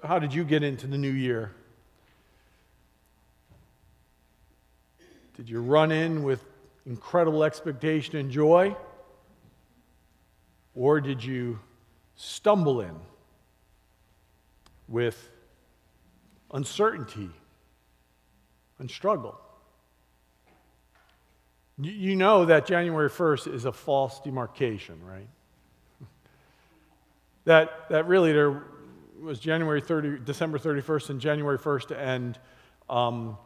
So, how did you get into the new year? Did you run in with incredible expectation and joy? Or did you stumble in with uncertainty and struggle? You know that January 1st is a false demarcation, right? that, that really there was January 30, December 31st and January 1st, and um,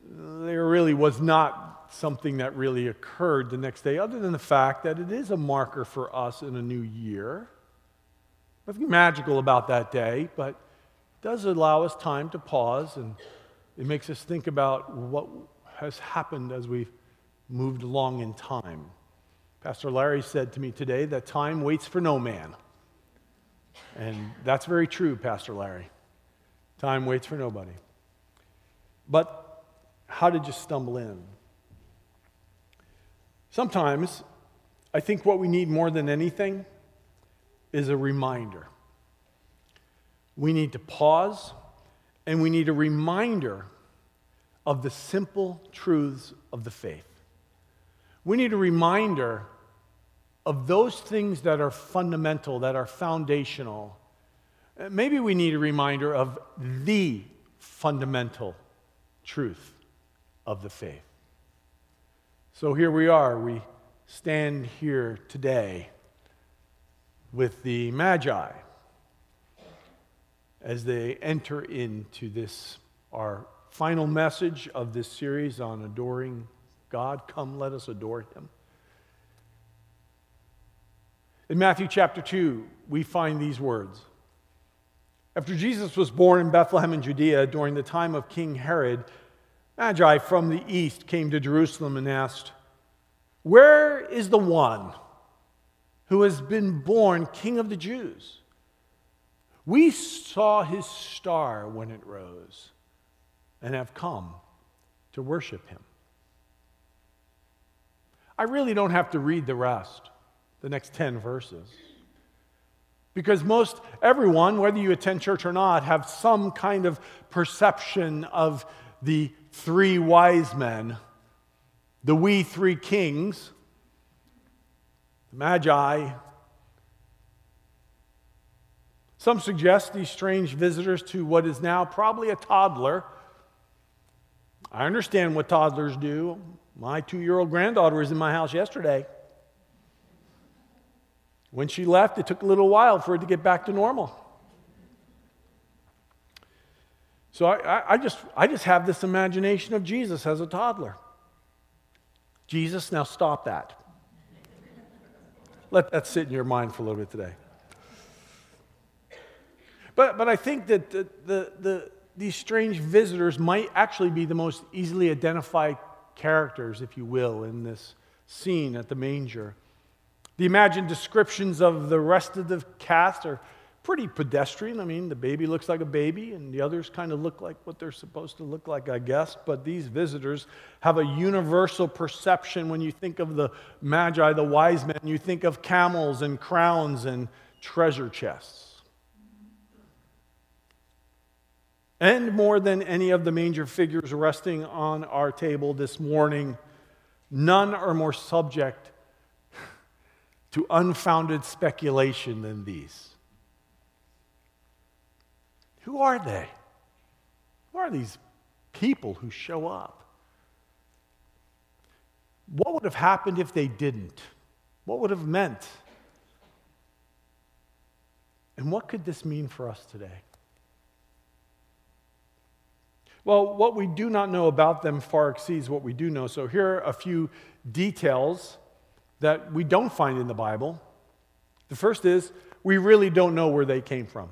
there really was not something that really occurred the next day, other than the fact that it is a marker for us in a new year. Nothing magical about that day, but it does allow us time to pause and it makes us think about what has happened as we've moved along in time. Pastor Larry said to me today that time waits for no man. And that's very true, Pastor Larry. Time waits for nobody. But how did you stumble in? Sometimes I think what we need more than anything is a reminder. We need to pause and we need a reminder of the simple truths of the faith. We need a reminder of those things that are fundamental, that are foundational. Maybe we need a reminder of the fundamental truth of the faith. So here we are. We stand here today with the Magi as they enter into this, our final message of this series on adoring God. Come, let us adore Him. In Matthew chapter 2, we find these words. After Jesus was born in Bethlehem in Judea during the time of King Herod, Magi from the east came to Jerusalem and asked, Where is the one who has been born King of the Jews? We saw his star when it rose and have come to worship him. I really don't have to read the rest the next 10 verses. Because most everyone, whether you attend church or not, have some kind of perception of the three wise men, the we three kings, the magi. Some suggest these strange visitors to what is now probably a toddler. I understand what toddlers do. My two year old granddaughter was in my house yesterday. When she left, it took a little while for it to get back to normal. So I, I, just, I just have this imagination of Jesus as a toddler. Jesus, now stop that. Let that sit in your mind for a little bit today. But, but I think that the, the, the, these strange visitors might actually be the most easily identified characters, if you will, in this scene at the manger. The imagined descriptions of the rest of the cast are pretty pedestrian. I mean, the baby looks like a baby, and the others kind of look like what they're supposed to look like, I guess. But these visitors have a universal perception when you think of the Magi, the wise men. You think of camels and crowns and treasure chests. And more than any of the manger figures resting on our table this morning, none are more subject to unfounded speculation than these. Who are they? Who are these people who show up? What would have happened if they didn't? What would have meant? And what could this mean for us today? Well, what we do not know about them far exceeds what we do know. So here are a few details that we don't find in the Bible. The first is we really don't know where they came from.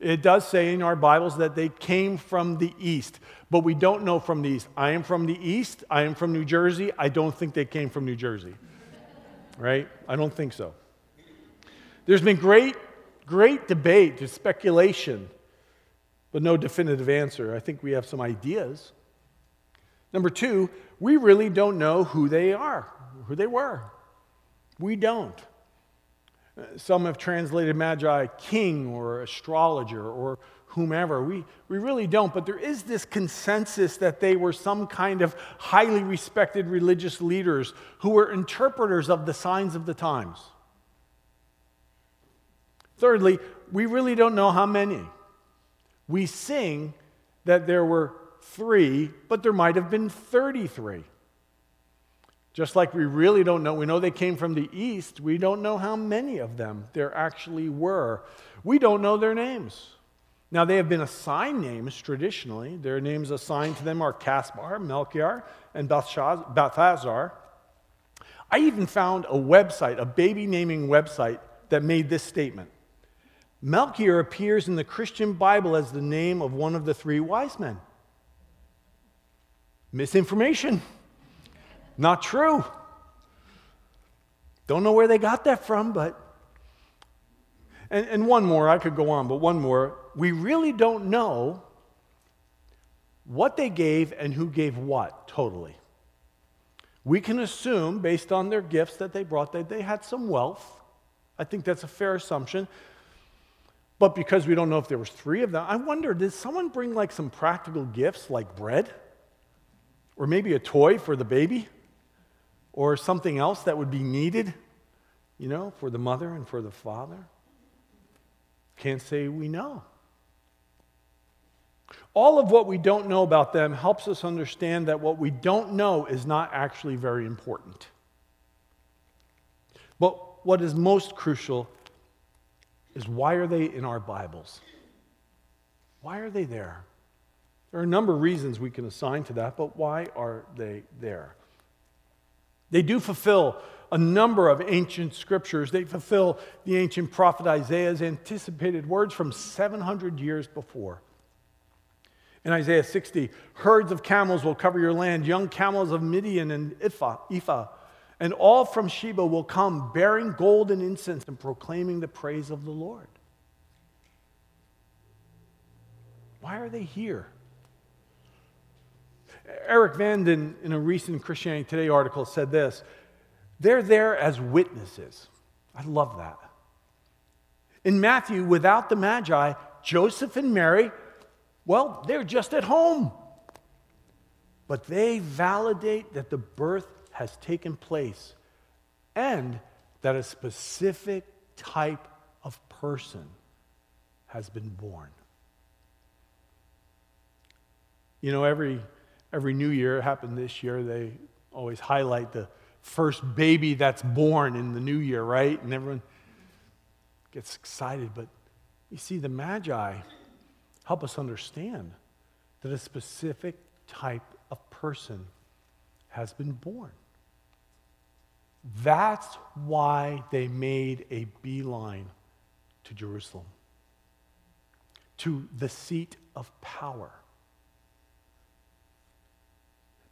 It does say in our Bibles that they came from the east, but we don't know from the east. I am from the east. I am from New Jersey. I don't think they came from New Jersey. right? I don't think so. There's been great, great debate, just speculation, but no definitive answer. I think we have some ideas. Number two, we really don't know who they are, who they were. We don't. Some have translated magi king or astrologer or whomever. We, we really don't, but there is this consensus that they were some kind of highly respected religious leaders who were interpreters of the signs of the times. Thirdly, we really don't know how many. We sing that there were three, but there might have been 33. Just like we really don't know, we know they came from the east, we don't know how many of them there actually were. We don't know their names. Now, they have been assigned names traditionally. Their names assigned to them are Caspar, Melchior, and Balthazar. I even found a website, a baby naming website, that made this statement Melchior appears in the Christian Bible as the name of one of the three wise men. Misinformation. Not true. Don't know where they got that from, but. And, and one more, I could go on, but one more we really don't know what they gave and who gave what totally. We can assume, based on their gifts that they brought, that they had some wealth. I think that's a fair assumption. But because we don't know if there was three of them, I wonder, did someone bring like some practical gifts like bread? Or maybe a toy for the baby? Or something else that would be needed, you know, for the mother and for the father? Can't say we know. All of what we don't know about them helps us understand that what we don't know is not actually very important. But what is most crucial is why are they in our Bibles? Why are they there? There are a number of reasons we can assign to that, but why are they there? They do fulfill a number of ancient scriptures. They fulfill the ancient prophet Isaiah's anticipated words from 700 years before. In Isaiah 60, herds of camels will cover your land, young camels of Midian and Ephah, and all from Sheba will come bearing gold and incense and proclaiming the praise of the Lord. Why are they here? Eric Vanden, in a recent Christianity Today article, said this They're there as witnesses. I love that. In Matthew, without the Magi, Joseph and Mary well, they're just at home. But they validate that the birth has taken place and that a specific type of person has been born. You know, every, every new year, it happened this year, they always highlight the first baby that's born in the new year, right? And everyone gets excited. But you see, the Magi help us understand that a specific type of person has been born. That's why they made a beeline to Jerusalem, to the seat of power.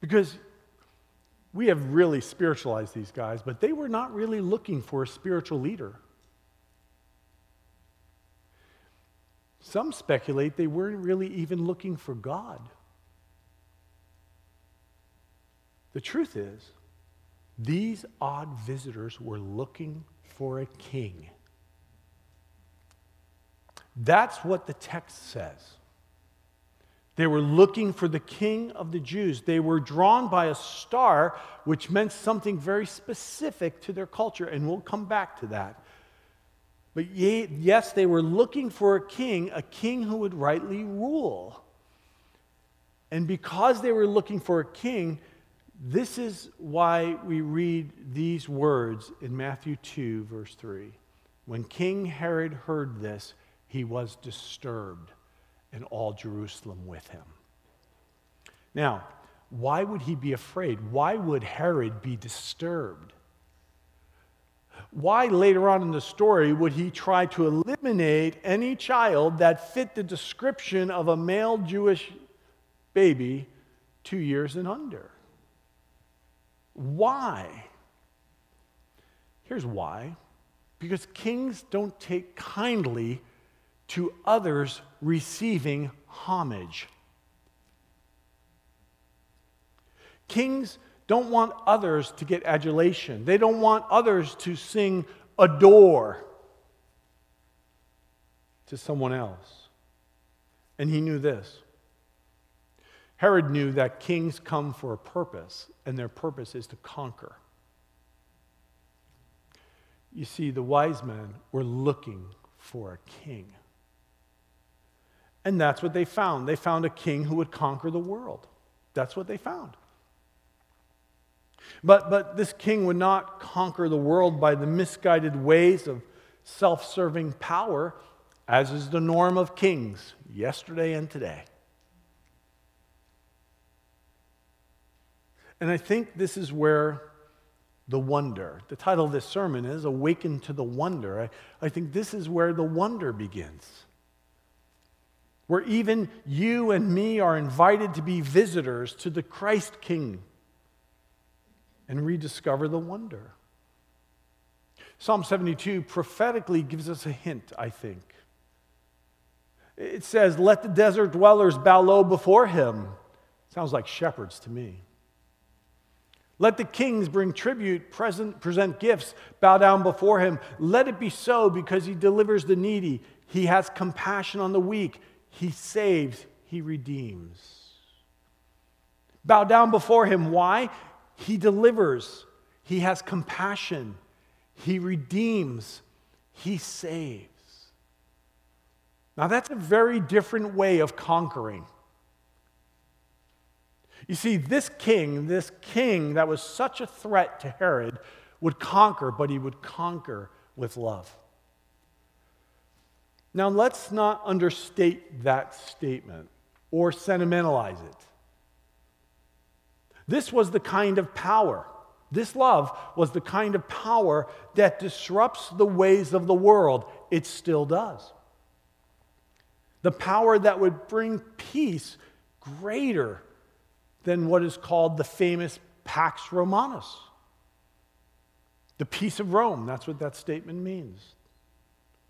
Because we have really spiritualized these guys, but they were not really looking for a spiritual leader. Some speculate they weren't really even looking for God. The truth is, these odd visitors were looking for a king. That's what the text says. They were looking for the king of the Jews. They were drawn by a star, which meant something very specific to their culture, and we'll come back to that. But yes, they were looking for a king, a king who would rightly rule. And because they were looking for a king, this is why we read these words in Matthew 2, verse 3. When King Herod heard this, he was disturbed, and all Jerusalem with him. Now, why would he be afraid? Why would Herod be disturbed? Why later on in the story would he try to eliminate any child that fit the description of a male Jewish baby two years and under? Why? Here's why because kings don't take kindly to others receiving homage. Kings don't want others to get adulation. They don't want others to sing adore to someone else. And he knew this Herod knew that kings come for a purpose, and their purpose is to conquer. You see, the wise men were looking for a king. And that's what they found. They found a king who would conquer the world. That's what they found. But, but this king would not conquer the world by the misguided ways of self serving power, as is the norm of kings yesterday and today. And I think this is where the wonder, the title of this sermon is Awaken to the Wonder. I, I think this is where the wonder begins. Where even you and me are invited to be visitors to the Christ King and rediscover the wonder. Psalm 72 prophetically gives us a hint, I think. It says, Let the desert dwellers bow low before him. Sounds like shepherds to me. Let the kings bring tribute, present, present gifts, bow down before him. Let it be so because he delivers the needy. He has compassion on the weak. He saves, he redeems. Bow down before him. Why? He delivers, He has compassion, He redeems, He saves. Now, that's a very different way of conquering. You see, this king, this king that was such a threat to Herod, would conquer, but he would conquer with love. Now, let's not understate that statement or sentimentalize it. This was the kind of power, this love was the kind of power that disrupts the ways of the world. It still does. The power that would bring peace greater than what is called the famous Pax Romanus. The peace of Rome, that's what that statement means.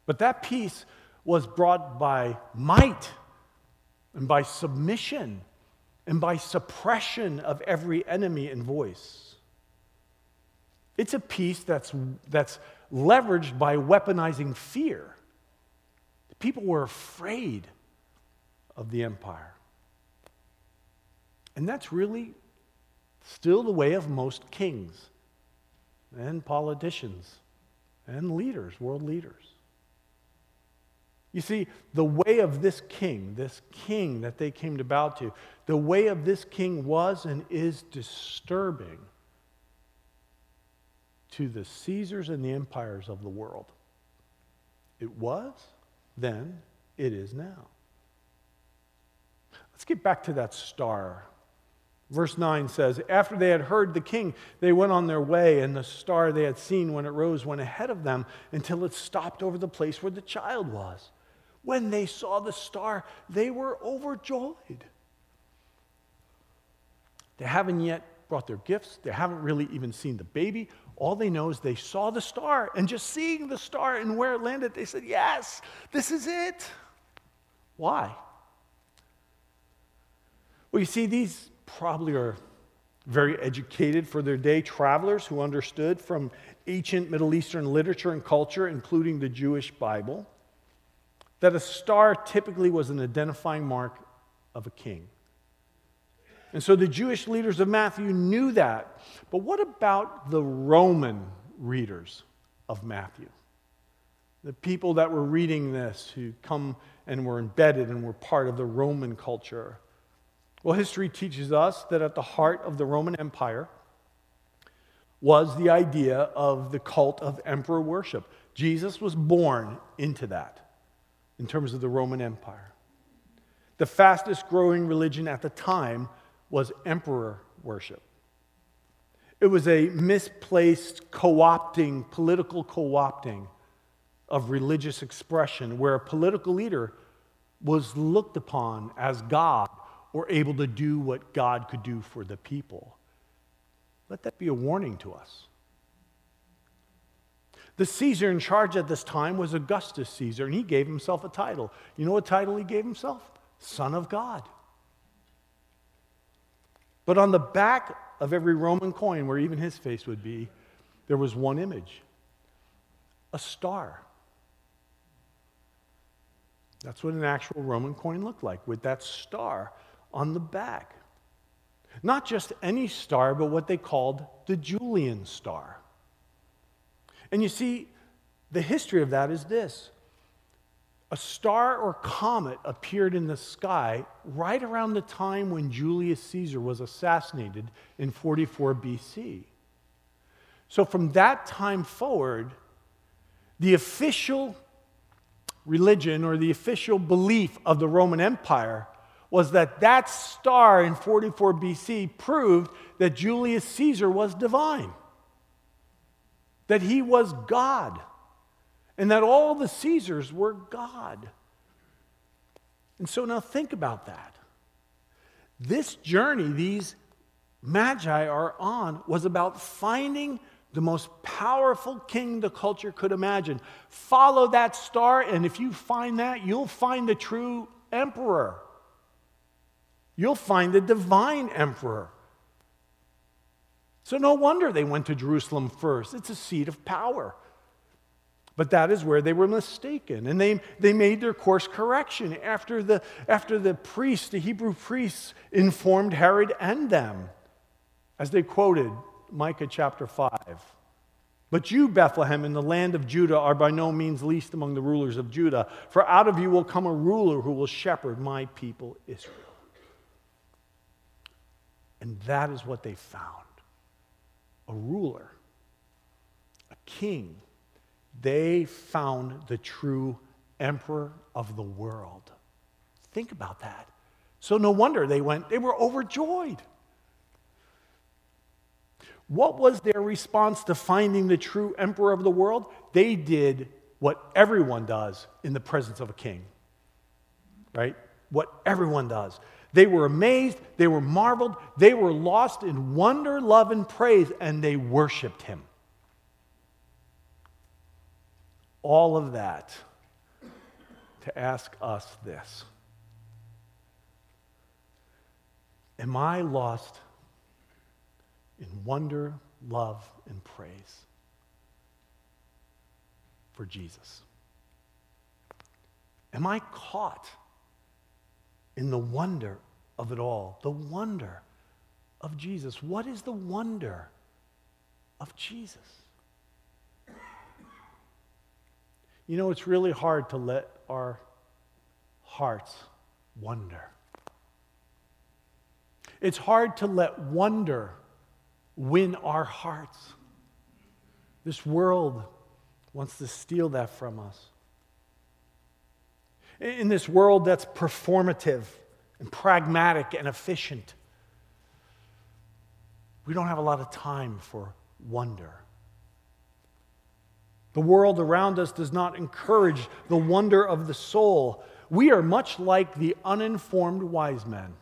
But that peace was brought by might and by submission and by suppression of every enemy and voice. It's a peace that's, that's leveraged by weaponizing fear. People were afraid of the empire. And that's really still the way of most kings and politicians and leaders, world leaders. You see, the way of this king, this king that they came to bow to, the way of this king was and is disturbing to the Caesars and the empires of the world. It was then, it is now. Let's get back to that star. Verse 9 says, After they had heard the king, they went on their way, and the star they had seen when it rose went ahead of them until it stopped over the place where the child was. When they saw the star, they were overjoyed. They haven't yet brought their gifts, they haven't really even seen the baby. All they know is they saw the star, and just seeing the star and where it landed, they said, Yes, this is it. Why? Well, you see, these probably are very educated for their day travelers who understood from ancient Middle Eastern literature and culture, including the Jewish Bible that a star typically was an identifying mark of a king. And so the Jewish leaders of Matthew knew that. But what about the Roman readers of Matthew? The people that were reading this who come and were embedded and were part of the Roman culture. Well, history teaches us that at the heart of the Roman Empire was the idea of the cult of emperor worship. Jesus was born into that in terms of the Roman Empire. The fastest growing religion at the time was emperor worship. It was a misplaced co opting, political co opting of religious expression where a political leader was looked upon as God or able to do what God could do for the people. Let that be a warning to us. The Caesar in charge at this time was Augustus Caesar, and he gave himself a title. You know what title he gave himself? Son of God. But on the back of every Roman coin, where even his face would be, there was one image a star. That's what an actual Roman coin looked like, with that star on the back. Not just any star, but what they called the Julian star. And you see, the history of that is this a star or comet appeared in the sky right around the time when Julius Caesar was assassinated in 44 BC. So, from that time forward, the official religion or the official belief of the Roman Empire was that that star in 44 BC proved that Julius Caesar was divine, that he was God, and that all the Caesars were God. And so now think about that. This journey these magi are on was about finding the most powerful king the culture could imagine. Follow that star, and if you find that, you'll find the true emperor. You'll find the divine emperor. So, no wonder they went to Jerusalem first. It's a seat of power. But that is where they were mistaken. And they, they made their course correction after the, after the priests, the Hebrew priests, informed Herod and them, as they quoted Micah chapter 5. But you, Bethlehem, in the land of Judah, are by no means least among the rulers of Judah, for out of you will come a ruler who will shepherd my people Israel. And that is what they found a ruler, a king. They found the true emperor of the world. Think about that. So, no wonder they went, they were overjoyed. What was their response to finding the true emperor of the world? They did what everyone does in the presence of a king, right? What everyone does. They were amazed, they were marveled, they were lost in wonder, love, and praise, and they worshiped him. All of that to ask us this Am I lost in wonder, love, and praise for Jesus? Am I caught in the wonder of it all? The wonder of Jesus. What is the wonder of Jesus? You know, it's really hard to let our hearts wonder. It's hard to let wonder win our hearts. This world wants to steal that from us. In this world that's performative and pragmatic and efficient, we don't have a lot of time for wonder. The world around us does not encourage the wonder of the soul. We are much like the uninformed wise men.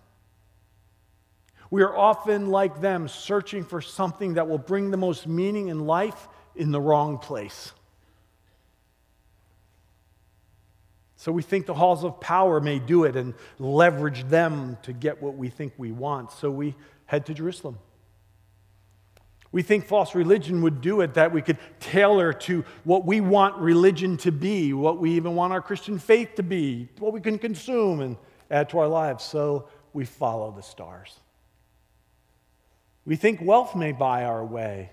We are often like them, searching for something that will bring the most meaning in life in the wrong place. So we think the halls of power may do it and leverage them to get what we think we want. So we head to Jerusalem. We think false religion would do it, that we could tailor to what we want religion to be, what we even want our Christian faith to be, what we can consume and add to our lives. So we follow the stars. We think wealth may buy our way,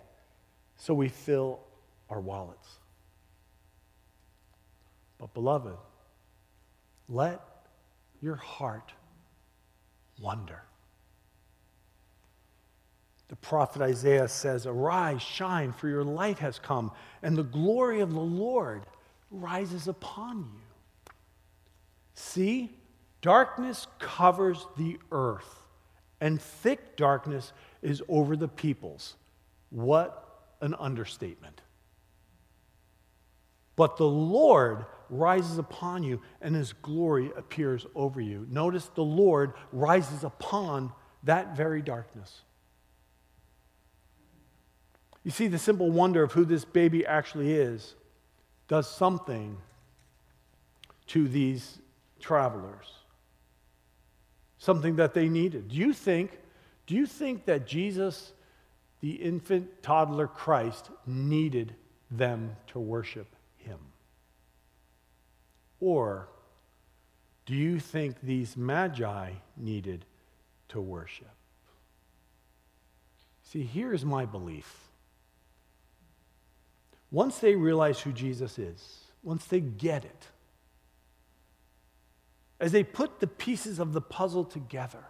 so we fill our wallets. But, beloved, let your heart wonder. The prophet Isaiah says, Arise, shine, for your light has come, and the glory of the Lord rises upon you. See, darkness covers the earth, and thick darkness is over the peoples. What an understatement. But the Lord rises upon you, and his glory appears over you. Notice the Lord rises upon that very darkness. You see, the simple wonder of who this baby actually is does something to these travelers, something that they needed. Do you think do you think that Jesus, the infant toddler Christ, needed them to worship? Or do you think these magi needed to worship? See, here's my belief. Once they realize who Jesus is, once they get it, as they put the pieces of the puzzle together,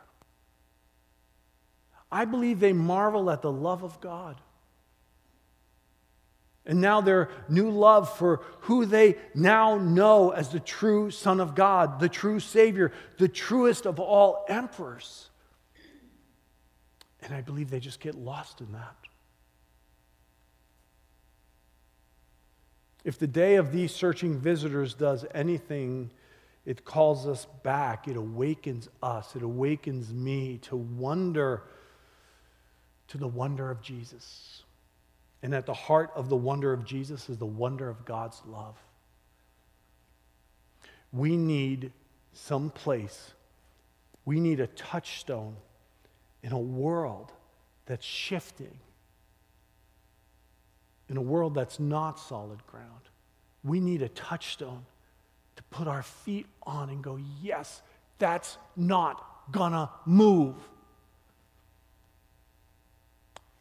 I believe they marvel at the love of God. And now their new love for who they now know as the true Son of God, the true Savior, the truest of all emperors. And I believe they just get lost in that. If the day of these searching visitors does anything, it calls us back. It awakens us. It awakens me to wonder, to the wonder of Jesus. And at the heart of the wonder of Jesus is the wonder of God's love. We need some place, we need a touchstone in a world that's shifting, in a world that's not solid ground. We need a touchstone to put our feet on and go, yes, that's not gonna move.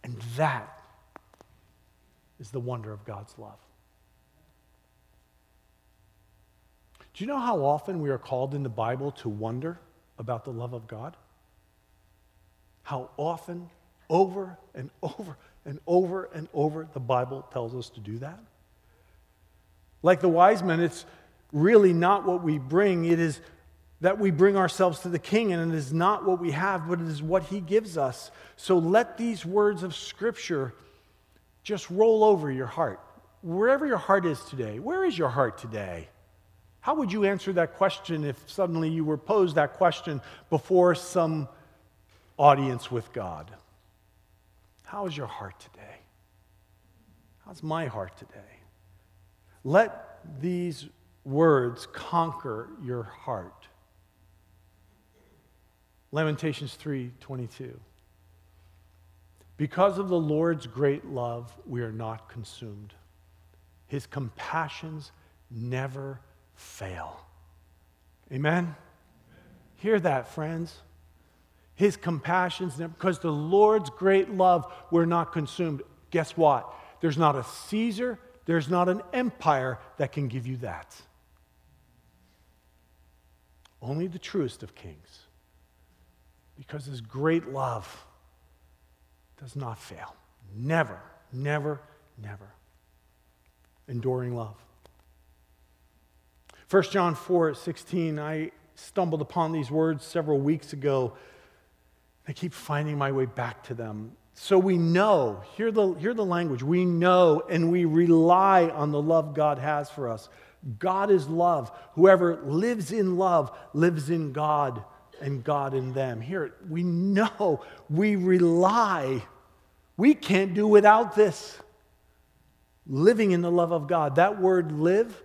And that is the wonder of God's love. Do you know how often we are called in the Bible to wonder about the love of God? How often, over and over and over and over, the Bible tells us to do that? Like the wise men, it's really not what we bring, it is that we bring ourselves to the king, and it is not what we have, but it is what he gives us. So let these words of Scripture just roll over your heart. Wherever your heart is today, where is your heart today? How would you answer that question if suddenly you were posed that question before some audience with God? How is your heart today? How's my heart today? Let these words conquer your heart. Lamentations 3:22 because of the Lord's great love, we are not consumed. His compassions never fail. Amen? Amen. Hear that, friends. His compassions, because the Lord's great love, we're not consumed. Guess what? There's not a Caesar, there's not an empire that can give you that. Only the truest of kings. Because his great love does not fail. Never, never, never. Enduring love. 1 John 4 16, I stumbled upon these words several weeks ago. I keep finding my way back to them. So we know, hear the, hear the language, we know and we rely on the love God has for us. God is love. Whoever lives in love lives in God and God in them. Here, we know, we rely. We can't do without this. Living in the love of God. That word live,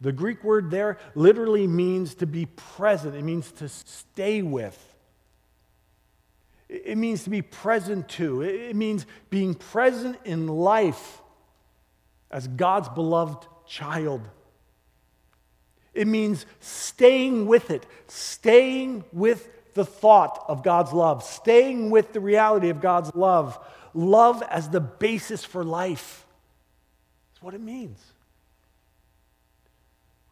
the Greek word there literally means to be present, it means to stay with. It means to be present to. It means being present in life as God's beloved child. It means staying with it, staying with the thought of God's love, staying with the reality of God's love, love as the basis for life. That's what it means.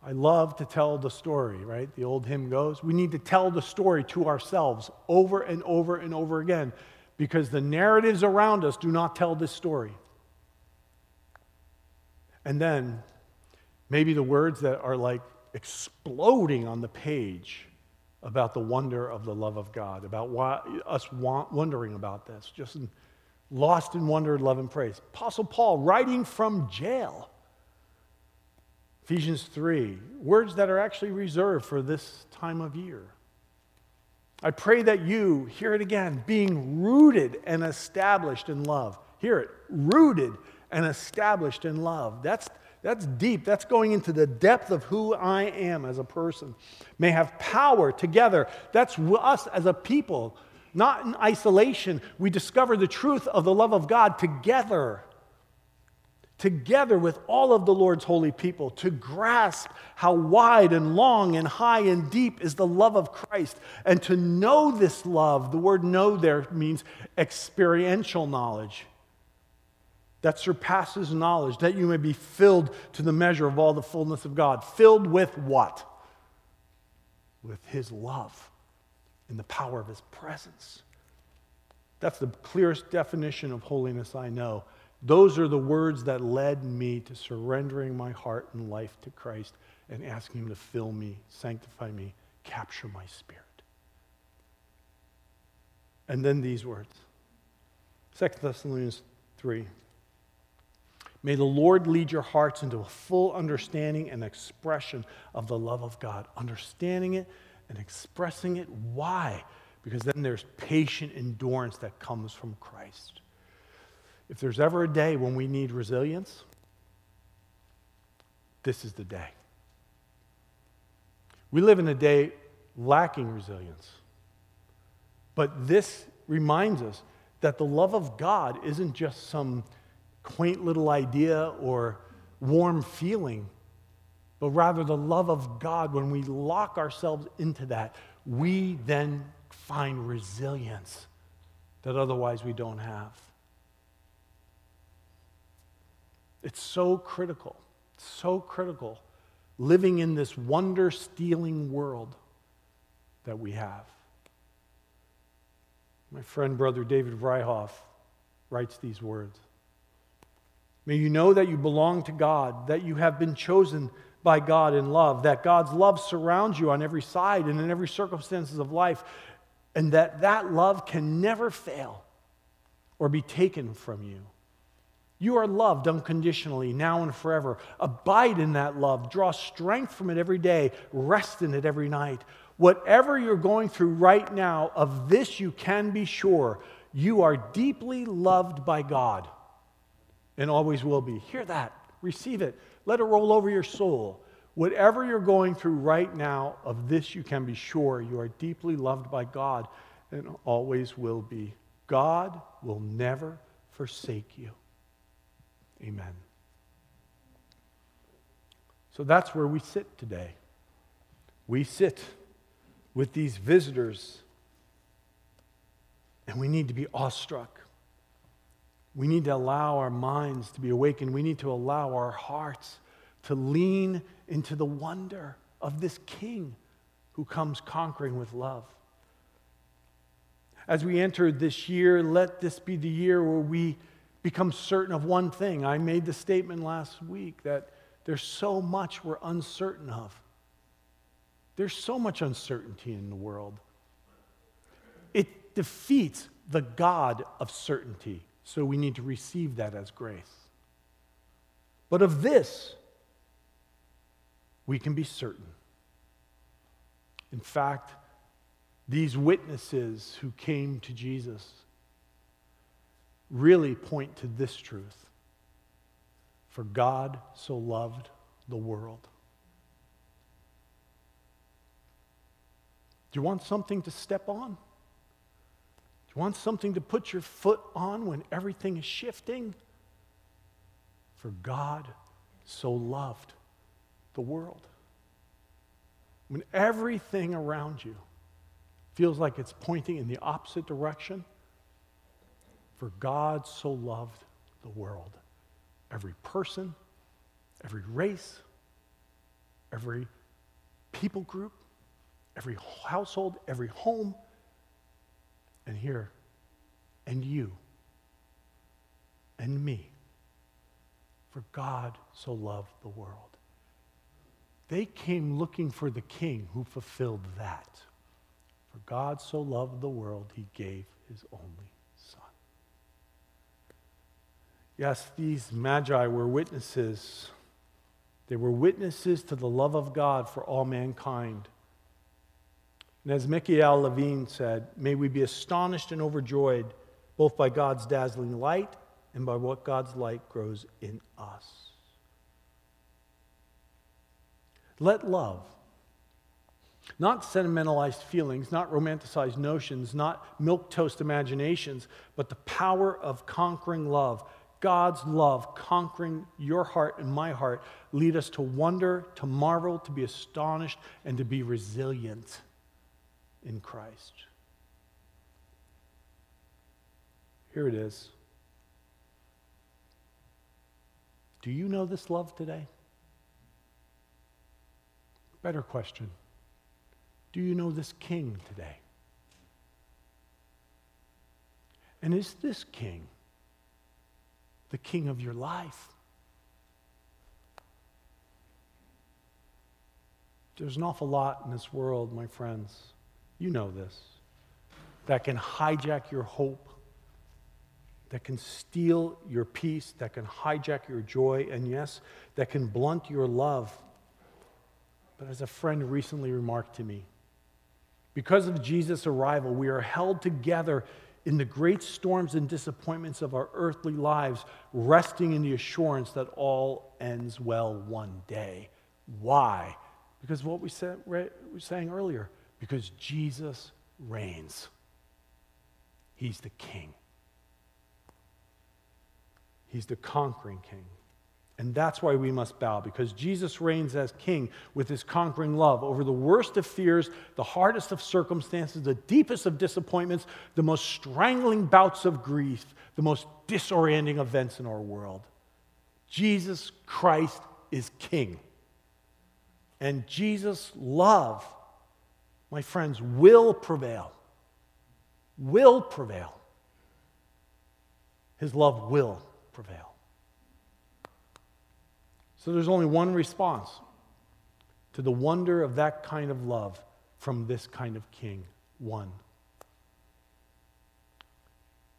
I love to tell the story, right? The old hymn goes. We need to tell the story to ourselves over and over and over again because the narratives around us do not tell this story. And then maybe the words that are like exploding on the page about the wonder of the love of God, about why, us wondering about this, just in, lost in wonder, love, and praise. Apostle Paul writing from jail. Ephesians 3, words that are actually reserved for this time of year. I pray that you, hear it again, being rooted and established in love. Hear it, rooted and established in love. That's, that's deep. That's going into the depth of who I am as a person. May have power together. That's us as a people, not in isolation. We discover the truth of the love of God together. together with all of the Lord's holy people, to grasp how wide and long and high and deep is the love of Christ, and to know this love. The word know there means experiential knowledge that surpasses knowledge, that you may be filled to the measure of all the fullness of God. Filled with what? With His love and the power of His presence. That's the clearest definition of holiness I know. Those are the words that led me to surrendering my heart and life to Christ and asking Him to fill me, sanctify me, capture my spirit. And then these words 2 Thessalonians 3. May the Lord lead your hearts into a full understanding and expression of the love of God. Understanding it and expressing it. Why? Because then there's patient endurance that comes from Christ. If there's ever a day when we need resilience, this is the day. We live in a day lacking resilience. But this reminds us that the love of God isn't just some quaint little idea or warm feeling, but rather the love of God. When we lock ourselves into that, we then find resilience that otherwise we don't have. It's so critical, so critical living in this wonder stealing world that we have. My friend, brother David Vryhof, writes these words May you know that you belong to God, that you have been chosen by God in love, that God's love surrounds you on every side and in every circumstances of life, and that that love can never fail or be taken from you. You are loved unconditionally, now and forever. Abide in that love. Draw strength from it every day. Rest in it every night. Whatever you're going through right now, of this you can be sure you are deeply loved by God and always will be. Hear that. Receive it. Let it roll over your soul. Whatever you're going through right now, of this you can be sure you are deeply loved by God and always will be. God will never forsake you. Amen. So that's where we sit today. We sit with these visitors, and we need to be awestruck. We need to allow our minds to be awakened. We need to allow our hearts to lean into the wonder of this King who comes conquering with love. As we enter this year, let this be the year where we become certain of one thing. I made the statement last week that there's so much we're uncertain of. There's so much uncertainty in the world. It defeats the God of certainty, so we need to receive that as grace. But of this, we can be certain. In fact, these witnesses who came to Jesus really point to this truth For God so loved the world. Do you want something to step on? Want something to put your foot on when everything is shifting? For God so loved the world. When everything around you feels like it's pointing in the opposite direction, for God so loved the world. Every person, every race, every people group, every household, every home, and here, and you, and me. For God so loved the world. They came looking for the king who fulfilled that. For God so loved the world, he gave his only son. Yes, these magi were witnesses. They were witnesses to the love of God for all mankind. And as Michael Levine said, may we be astonished and overjoyed both by God's dazzling light and by what God's light grows in us. Let love, not sentimentalized feelings, not romanticized notions, not milk toast imaginations, but the power of conquering love God's love conquering your heart and my heart lead us to wonder, to marvel, to be astonished, and to be resilient in Christ. Here it is. Do you know this love today? Better question Do you know this king today? And is this king the king of your life? There's an awful lot in this world, my friends. You know this. That can hijack your hope, that can steal your peace, that can hijack your joy, and yes, that can blunt your love. But as a friend recently remarked to me, because of Jesus' arrival, we are held together in the great storms and disappointments of our earthly lives, resting in the assurance that all ends well one day. Why? Because what we said, we were saying earlier, because Jesus reigns. He's the king. He's the conquering king. And that's why we must bow, because Jesus reigns as king with his conquering love over the worst of fears, the hardest of circumstances, the deepest of disappointments, the most strangling bouts of grief, the most disorienting events in our world. Jesus Christ is king. And Jesus' love, my friends, will prevail. Will prevail. His love will prevail. So there's only one response to the wonder of that kind of love from this kind of king. One.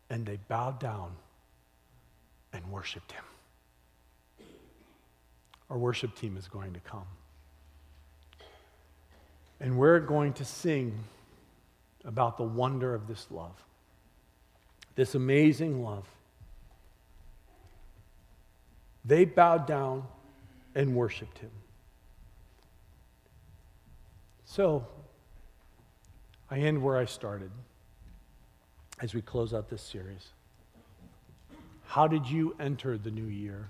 And they bowed down and worshiped him. Our worship team is going to come. And we're going to sing about the wonder of this love, this amazing love. They bowed down and worshiped him. So, I end where I started as we close out this series. How did you enter the new year?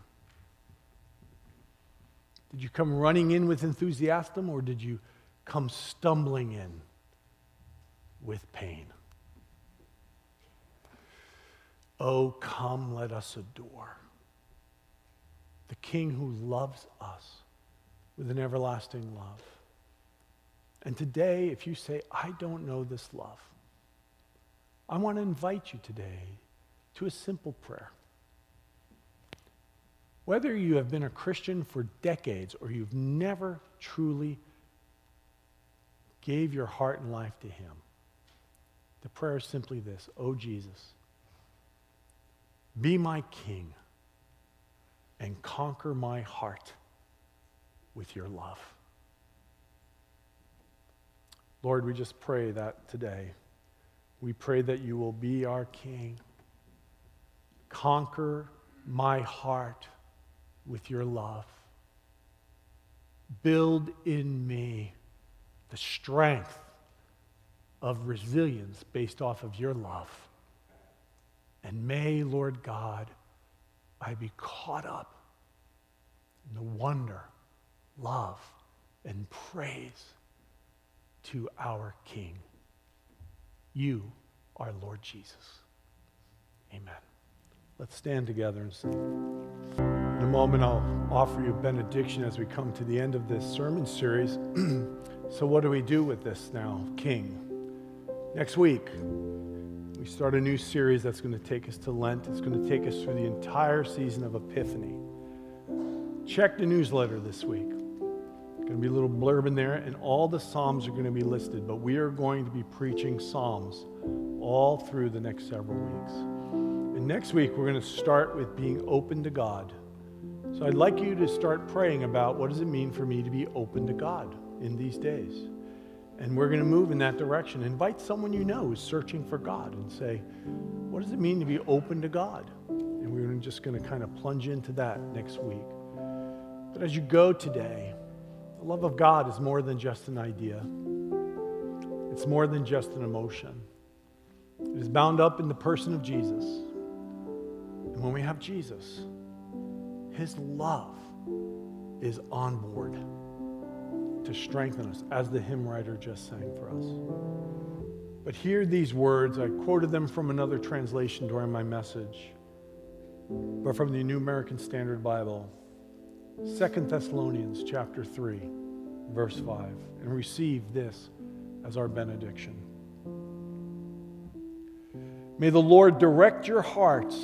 Did you come running in with enthusiasm or did you come stumbling in with pain? Oh, come, let us adore the King who loves us with an everlasting love. And today, if you say, I don't know this love, I want to invite you today to a simple prayer. Whether you have been a Christian for decades or you've never truly gave your heart and life to him, the prayer is simply this, Oh Jesus, be my king and conquer my heart with your love. Lord, we just pray that today. We pray that you will be our King. Conquer my heart with your love. Build in me the strength of resilience based off of your love. And may, Lord God, I be caught up in the wonder, love, and praise to our King. You are Lord Jesus. Amen. Let's stand together and sing. In a moment, I'll offer you a benediction as we come to the end of this sermon series. so, what do we do with this now, King? Next week, we start a new series that's going to take us to Lent. It's going to take us through the entire season of Epiphany. Check the newsletter this week. Going to be a little blurb in there, and all the Psalms are going to be listed, but we are going to be preaching Psalms all through the next several weeks. And next week, we're going to start with being open to God. So I'd like you to start praying about what does it mean for me to be open to God in these days. And we're going to move in that direction. Invite someone you know who's searching for God and say, what does it mean to be open to God? And we're just going to kind of plunge into that next week. But as you go today, the love of God is more than just an idea, it's more than just an emotion. It is bound up in the person of Jesus. And when we have Jesus, his love is on board to strengthen us, as the hymn writer just sang for us. But hear these words. I quoted them from another translation during my message, but from the New American Standard Bible, Second Thessalonians chapter 3, verse 5, and receive this as our benediction. May the Lord direct your hearts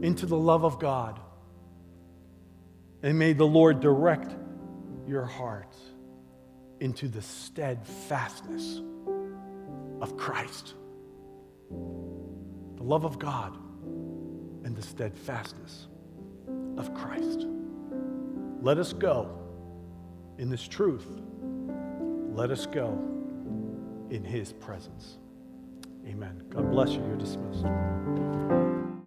into the love of God. And may the Lord direct your heart into the steadfastness of Christ. The love of God and the steadfastness of Christ. Let us go in this truth. Let us go in his presence. Amen. God bless you. You're dismissed.